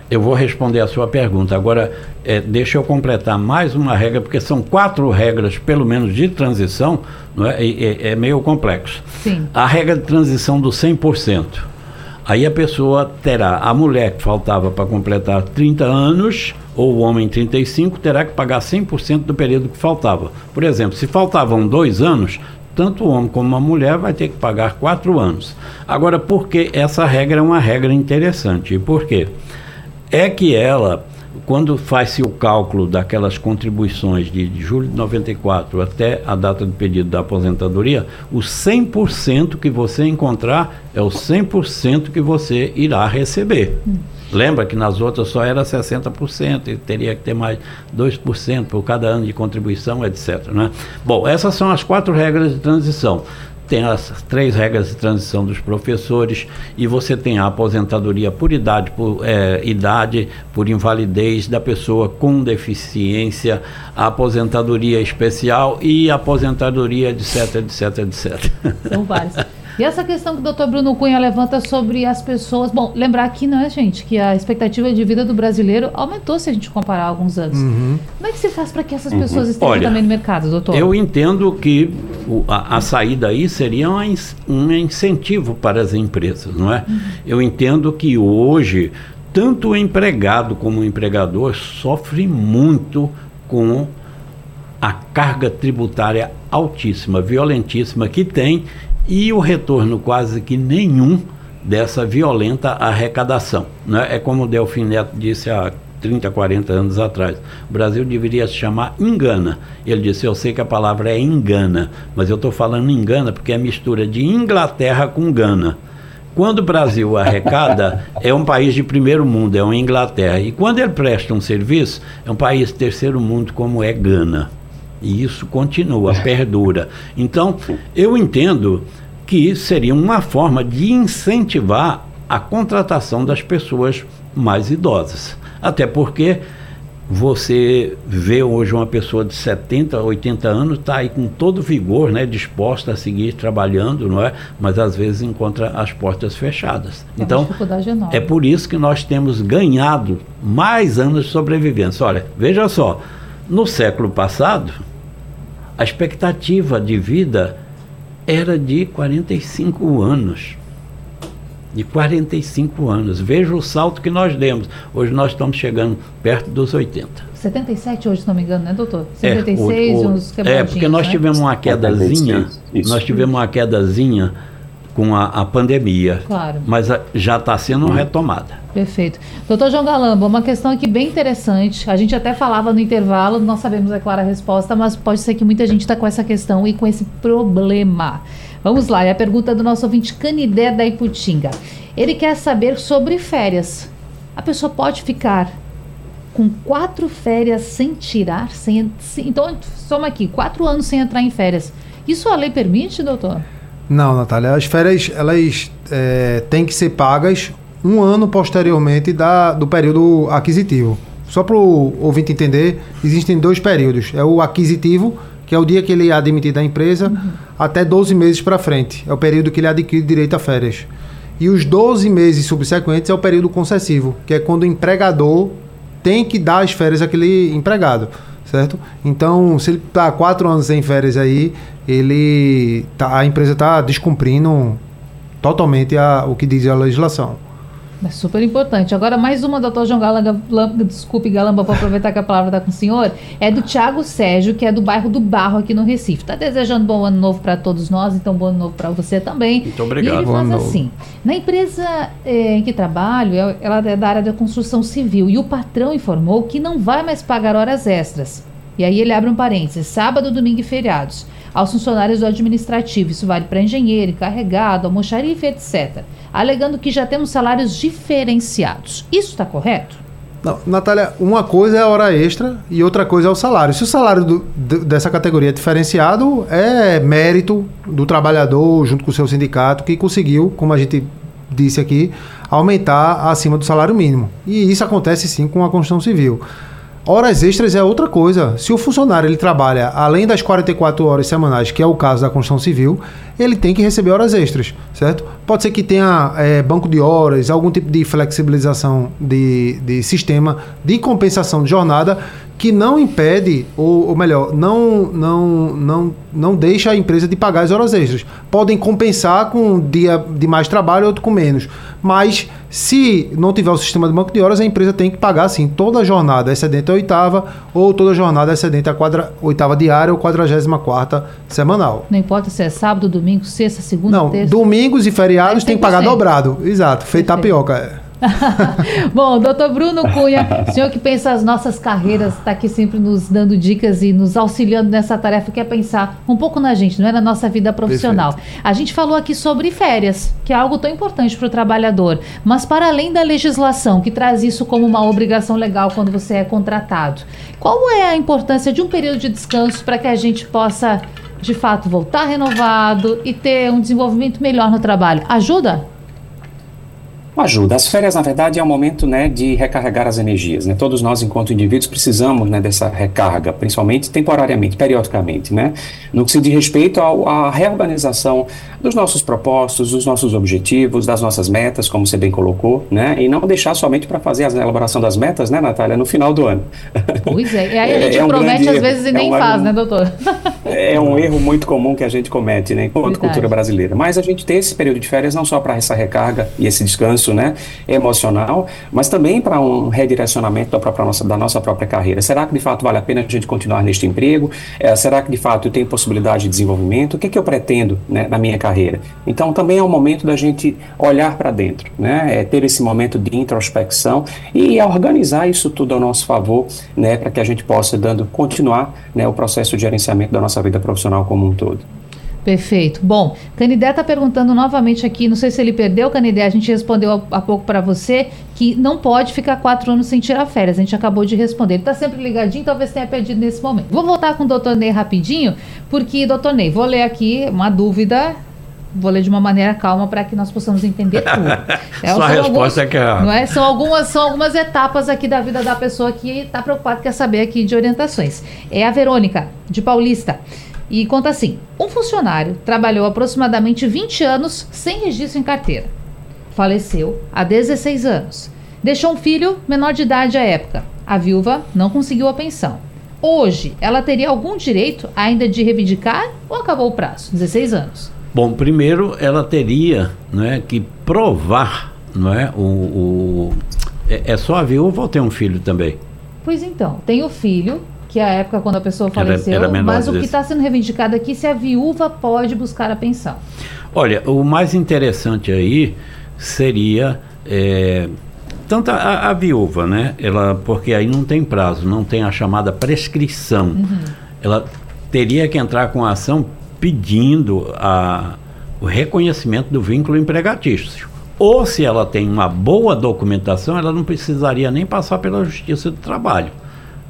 Eu vou responder a sua pergunta. Agora, é, deixa eu completar mais uma regra, porque são quatro regras, pelo menos, de transição, não é? é, é meio complexo. Sim. A regra de transição do 100%. Aí a pessoa terá, a mulher que faltava para completar 30 anos, ou o homem 35, terá que pagar 100% do período que faltava. Por exemplo, se faltavam dois anos, tanto o homem como a mulher vai ter que pagar quatro anos. Agora, por que essa regra é uma regra interessante? E por quê? É que ela, quando faz-se o cálculo daquelas contribuições de, julho de 94 até a data do pedido da aposentadoria, o 100% que você encontrar é o 100% que você irá receber. Hum. Lembra que nas outras só era 60% e teria que ter mais 2% por cada ano de contribuição, etc. Né? Bom, essas são as quatro regras de transição tem as três regras de transição dos professores e você tem a aposentadoria por idade, por é, idade, por invalidez da pessoa com deficiência, a aposentadoria especial e a aposentadoria, etc, etc, etc. São vários. E essa questão que o doutor Bruno Cunha levanta sobre as pessoas. Bom, lembrar aqui, né, gente, que a expectativa de vida do brasileiro aumentou se a gente comparar alguns anos. Uhum. Como é que se faz para que essas pessoas uhum. estejam Olha, também no mercado, doutor? Eu entendo que o, a, a, saída aí seria um, um, incentivo para as empresas, não é? Uhum. Eu entendo que hoje, tanto o empregado como o empregador sofre muito com a carga tributária altíssima, violentíssima que tem e o retorno quase que nenhum dessa violenta arrecadação. Né? É como o Delfim Neto disse há 30, 40 anos atrás. O Brasil deveria se chamar Engana. Ele disse: Eu sei que a palavra é engana, mas eu estou falando engana porque é mistura de Inglaterra com Gana. Quando o Brasil arrecada, é um país de primeiro mundo, é uma Inglaterra. E quando ele presta um serviço, é um país de terceiro mundo, como é Gana. E isso continua, perdura. Então, eu entendo que seria uma forma de incentivar a contratação das pessoas mais idosas. Até porque você vê hoje uma pessoa de 70, 80 anos, está aí com todo vigor, né, disposta a seguir trabalhando, não é? Mas às vezes encontra as portas fechadas. É então, é por isso que nós temos ganhado mais anos de sobrevivência. Olha, veja só, no século passado, a expectativa de vida era de 45 anos. De 45 anos. Veja o salto que nós demos. Hoje nós estamos chegando perto dos 80. 77 hoje, se não me engano, né, doutor? 76, é, o, uns É, porque nós né? tivemos uma quedazinha. Nós tivemos uma quedazinha com a, a pandemia. Claro. Mas a, já está sendo hum. retomada. Perfeito. Doutor João Galamba, uma questão aqui bem interessante. A gente até falava no intervalo, não sabemos, é clara a resposta, mas pode ser que muita gente está com essa questão e com esse problema. Vamos lá, é a pergunta do nosso ouvinte Canidé da Iputinga. Ele quer saber sobre férias. A pessoa pode ficar com quatro férias sem tirar, sem, sem, então soma aqui, quatro anos sem entrar em férias. Isso a lei permite, doutor? Não, Natália. As férias elas é, têm que ser pagas um ano posteriormente da, do período aquisitivo. Só para o ouvinte entender, existem dois períodos. É o aquisitivo, que é o dia que ele é admitido da empresa, uhum. até 12 meses para frente. É o período que ele adquire direito a férias. E os 12 meses subsequentes é o período concessivo, que é quando o empregador tem que dar as férias àquele empregado, certo? Então, se ele está quatro anos sem férias aí, ele tá, a empresa está descumprindo totalmente a, o que diz a legislação. É super importante. Agora, mais uma, doutor João Galamba, desculpe, Galamba, vou aproveitar que a palavra está com o senhor, é do Tiago Sérgio, que é do bairro do Barro, aqui no Recife. Está desejando bom ano novo para todos nós, então bom ano novo para você também. Muito obrigado. E ele faz assim, na empresa é, em que trabalho, é, ela é da área da construção civil, e o patrão informou que não vai mais pagar horas extras. E aí ele abre um parênteses, sábado, domingo e feriados, aos funcionários do administrativo. Isso vale para engenheiro, encarregado, almoxarife, etc alegando que já temos salários diferenciados. Isso está correto? Não, Natália, uma coisa é a hora extra e outra coisa é o salário. Se o salário do, dessa categoria é diferenciado, é mérito do trabalhador junto com o seu sindicato que conseguiu, como a gente disse aqui, aumentar acima do salário mínimo. E isso acontece sim com a construção civil. Horas extras é outra coisa. Se o funcionário ele trabalha além das 44 horas semanais, que é o caso da construção civil, ele tem que receber horas extras, certo? Pode ser que tenha é, banco de horas, algum tipo de flexibilização de, de sistema de compensação de jornada que não impede, ou, ou, melhor, não, não, não, não deixa a empresa de pagar as horas extras. Podem compensar com um dia de mais trabalho, outro com menos. Mas se não tiver o sistema de banco de horas, a empresa tem que pagar sim toda a jornada excedente a oitava ou toda a jornada excedente a quadra, oitava diária ou quadragésima quarta semanal. Não importa se é sábado, domingo, sexta, segunda, não, terça. domingos e feriados tem que pagar dobrado. Exato, feito tapioca. É. Bom, doutor Bruno Cunha, senhor que pensa as nossas carreiras, está aqui sempre nos dando dicas e nos auxiliando nessa tarefa que é pensar um pouco na gente, não é na nossa vida profissional. Perfeito. A gente falou aqui sobre férias, que é algo tão importante para o trabalhador, mas para além da legislação, que traz isso como uma obrigação legal quando você é contratado, qual é a importância de um período de descanso para que a gente possa, de fato, voltar renovado e ter um desenvolvimento melhor no trabalho? Ajuda? Ajuda. As férias, na verdade, é um momento né, de recarregar as energias. Né? Todos nós, enquanto indivíduos, precisamos né, dessa recarga, principalmente temporariamente, periodicamente. Né? No que se diz respeito à reorganização dos nossos propósitos, dos nossos objetivos, das nossas metas, como você bem colocou, né? e não deixar somente para fazer a elaboração das metas, né, Natália, no final do ano. Pois é, e aí a gente é, é um promete às vezes e é nem um, faz, né, doutor? É um erro muito comum que a gente comete, né, enquanto Verdade. cultura brasileira. Mas a gente tem esse período de férias não só para essa recarga e esse descanso, né, emocional, mas também para um redirecionamento da, própria nossa, da nossa própria carreira. Será que de fato vale a pena a gente continuar neste emprego? É, será que de fato eu tenho possibilidade de desenvolvimento? O que, é que eu pretendo né, na minha carreira? Então também é um momento da gente olhar para dentro, né, é ter esse momento de introspecção e organizar isso tudo ao nosso favor, né, para que a gente possa dando continuar né, o processo de gerenciamento da nossa vida profissional como um todo. Perfeito. Bom, Canidé está perguntando novamente aqui, não sei se ele perdeu, Canidé, a gente respondeu há pouco para você que não pode ficar quatro anos sem tirar férias. A gente acabou de responder. Ele está sempre ligadinho, talvez tenha perdido nesse momento. Vou voltar com o doutor Ney rapidinho, porque, doutor Ney, vou ler aqui uma dúvida vou ler de uma maneira calma para que nós possamos entender tudo. É, Sua resposta alguns, é que é... Não é? São, algumas, são algumas etapas aqui da vida da pessoa que está preocupada, quer saber aqui de orientações. É a Verônica, de Paulista. E conta assim: um funcionário trabalhou aproximadamente 20 anos sem registro em carteira. Faleceu há 16 anos. Deixou um filho menor de idade à época. A viúva não conseguiu a pensão. Hoje, ela teria algum direito ainda de reivindicar ou acabou o prazo? 16 anos. Bom, primeiro ela teria é, que provar, não é? O, o é, é só a viúva ou tem um filho também? Pois então, tem o filho, que é a época quando a pessoa faleceu, era, era mas o que está sendo reivindicado aqui é se a viúva pode buscar a pensão. Olha, o mais interessante aí seria é, tanto a, a, viúva, né? Ela, porque aí não tem prazo, não tem a chamada prescrição. Uhum. Ela teria que entrar com a ação pedindo a, o reconhecimento do vínculo empregatício. Ou se ela tem uma boa documentação, ela não precisaria nem passar pela Justiça do Trabalho.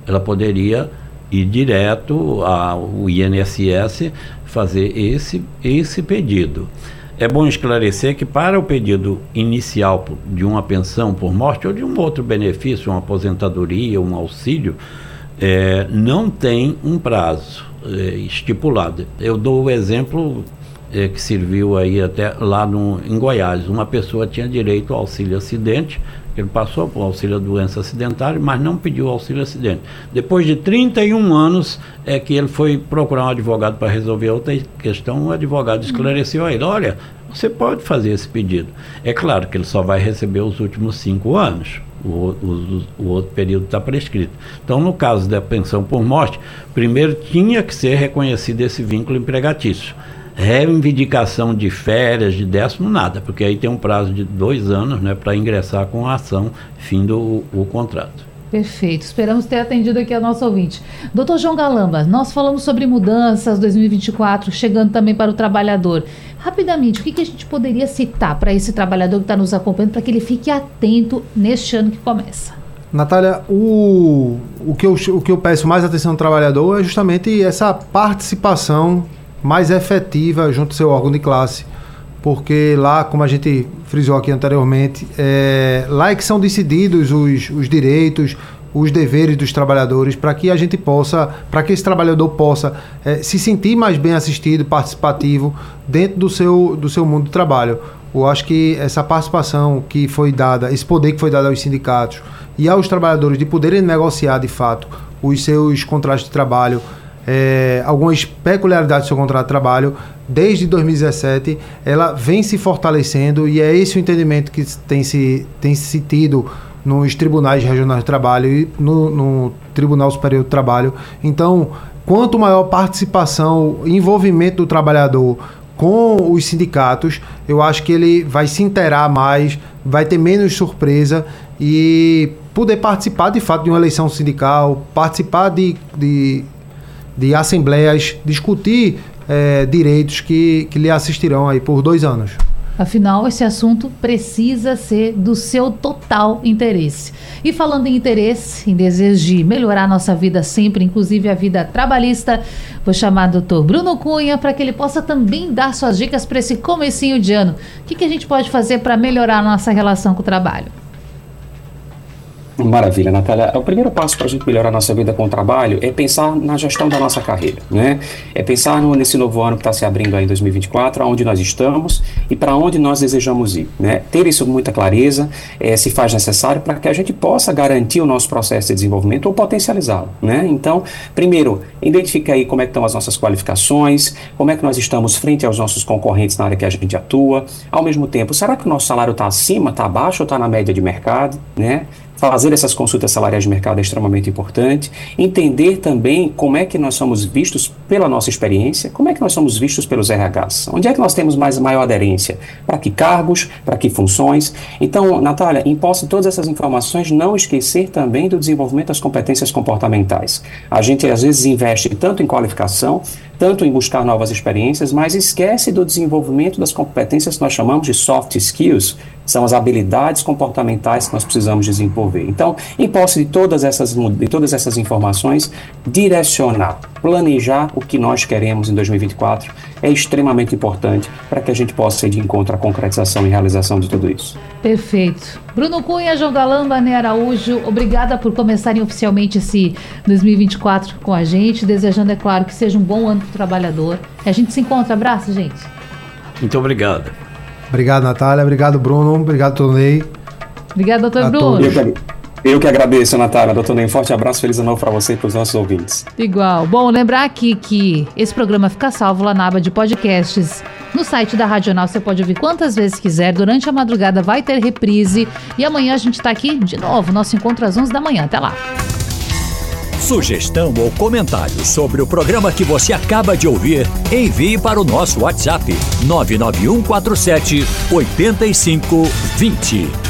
Ela poderia ir direto ao INSS fazer esse, esse pedido. É bom esclarecer que para o pedido inicial de uma pensão por morte ou de um outro benefício, uma aposentadoria, um auxílio, é, não tem um prazo é, estipulado. Eu dou o exemplo é, que serviu aí até lá no, em Goiás. Uma pessoa tinha direito ao auxílio acidente, ele passou por auxílio doença acidentária, mas não pediu auxílio acidente. Depois de 31 anos é que ele foi procurar um advogado para resolver outra questão, o advogado esclareceu a ele, olha, você pode fazer esse pedido. É claro que ele só vai receber os últimos cinco anos. O, o, o, outro período está prescrito. Então, no caso da pensão por morte, primeiro tinha que ser reconhecido esse vínculo empregatício reivindicação de férias, de décimo, nada, porque aí tem um prazo de dois anos né, para ingressar com a ação, fim do o contrato. Perfeito, esperamos ter atendido aqui a nosso ouvinte. Doutor João Galamba, nós falamos sobre mudanças 2024, chegando também para o trabalhador. Rapidamente, o que, que a gente poderia citar para esse trabalhador que está nos acompanhando, para que ele fique atento neste ano que começa? Natália, o, o, que eu, o que eu peço mais atenção do trabalhador é justamente essa participação mais efetiva junto ao seu órgão de classe. Porque lá, como a gente frisou aqui anteriormente, é, lá é que são decididos os, os direitos, os deveres dos trabalhadores para que a gente possa, para que esse trabalhador possa é, se sentir mais bem assistido, participativo dentro do seu, do seu mundo de trabalho. Eu acho que essa participação que foi dada, esse poder que foi dado aos sindicatos e aos trabalhadores de poderem negociar de fato os seus contratos de trabalho é, algumas peculiaridades do seu contrato de trabalho, desde 2017, ela vem se fortalecendo e é esse o entendimento que tem se, tem se tido nos tribunais regionais de trabalho e no, no Tribunal Superior do Trabalho. Então, quanto maior participação, envolvimento do trabalhador com os sindicatos, eu acho que ele vai se interar mais, vai ter menos surpresa e poder participar de fato de uma eleição sindical, participar de, de de assembleias, discutir é, direitos que, que lhe assistirão aí por dois anos. Afinal, esse assunto precisa ser do seu total interesse. E falando em interesse, em desejo de melhorar nossa vida sempre, inclusive a vida trabalhista, vou chamar o doutor Bruno Cunha para que ele possa também dar suas dicas para esse comecinho de ano. O que, que a gente pode fazer para melhorar nossa relação com o trabalho? Maravilha, Natália. O primeiro passo para a gente melhorar a nossa vida com o trabalho é pensar na gestão da nossa carreira, né? É pensar no, nesse novo ano que está se abrindo aí em 2024, aonde nós estamos e para onde nós desejamos ir, né? Ter isso com muita clareza é, se faz necessário para que a gente possa garantir o nosso processo de desenvolvimento ou potencializá-lo, né? Então, primeiro, identifique aí como é que estão as nossas qualificações, como é que nós estamos frente aos nossos concorrentes na área que a gente atua. Ao mesmo tempo, será que o nosso salário está acima, está abaixo ou está na média de mercado, né? Fazer essas consultas salariais de mercado é extremamente importante. Entender também como é que nós somos vistos pela nossa experiência, como é que nós somos vistos pelos RHs. Onde é que nós temos mais maior aderência? Para que cargos? Para que funções? Então, Natália, em posse de todas essas informações, não esquecer também do desenvolvimento das competências comportamentais. A gente às vezes investe tanto em qualificação, tanto em buscar novas experiências, mas esquece do desenvolvimento das competências que nós chamamos de soft skills, são as habilidades comportamentais que nós precisamos desenvolver. Então, em posse de todas essas, de todas essas informações, direcionar, planejar o que nós queremos em 2024 é extremamente importante para que a gente possa ir de encontro à concretização e realização de tudo isso. Perfeito. Bruno Cunha, João Galamba, Né Araújo, obrigada por começarem oficialmente esse 2024 com a gente, desejando, é claro, que seja um bom ano para o trabalhador. A gente se encontra. Abraço, gente. Muito obrigado. Obrigado, Natália. Obrigado, Bruno. Obrigado, Tonei. Obrigado, doutor Bruno. Que, eu que agradeço, Natália. Doutor Ney, um forte abraço, feliz ano novo para você e para os nossos ouvintes. Igual. Bom, lembrar aqui que esse programa fica salvo lá na aba de podcasts. No site da Radional você pode ouvir quantas vezes quiser. Durante a madrugada vai ter reprise. E amanhã a gente está aqui de novo. Nosso encontro às 11 da manhã. Até lá. Sugestão ou comentário sobre o programa que você acaba de ouvir, envie para o nosso WhatsApp 99147 8520.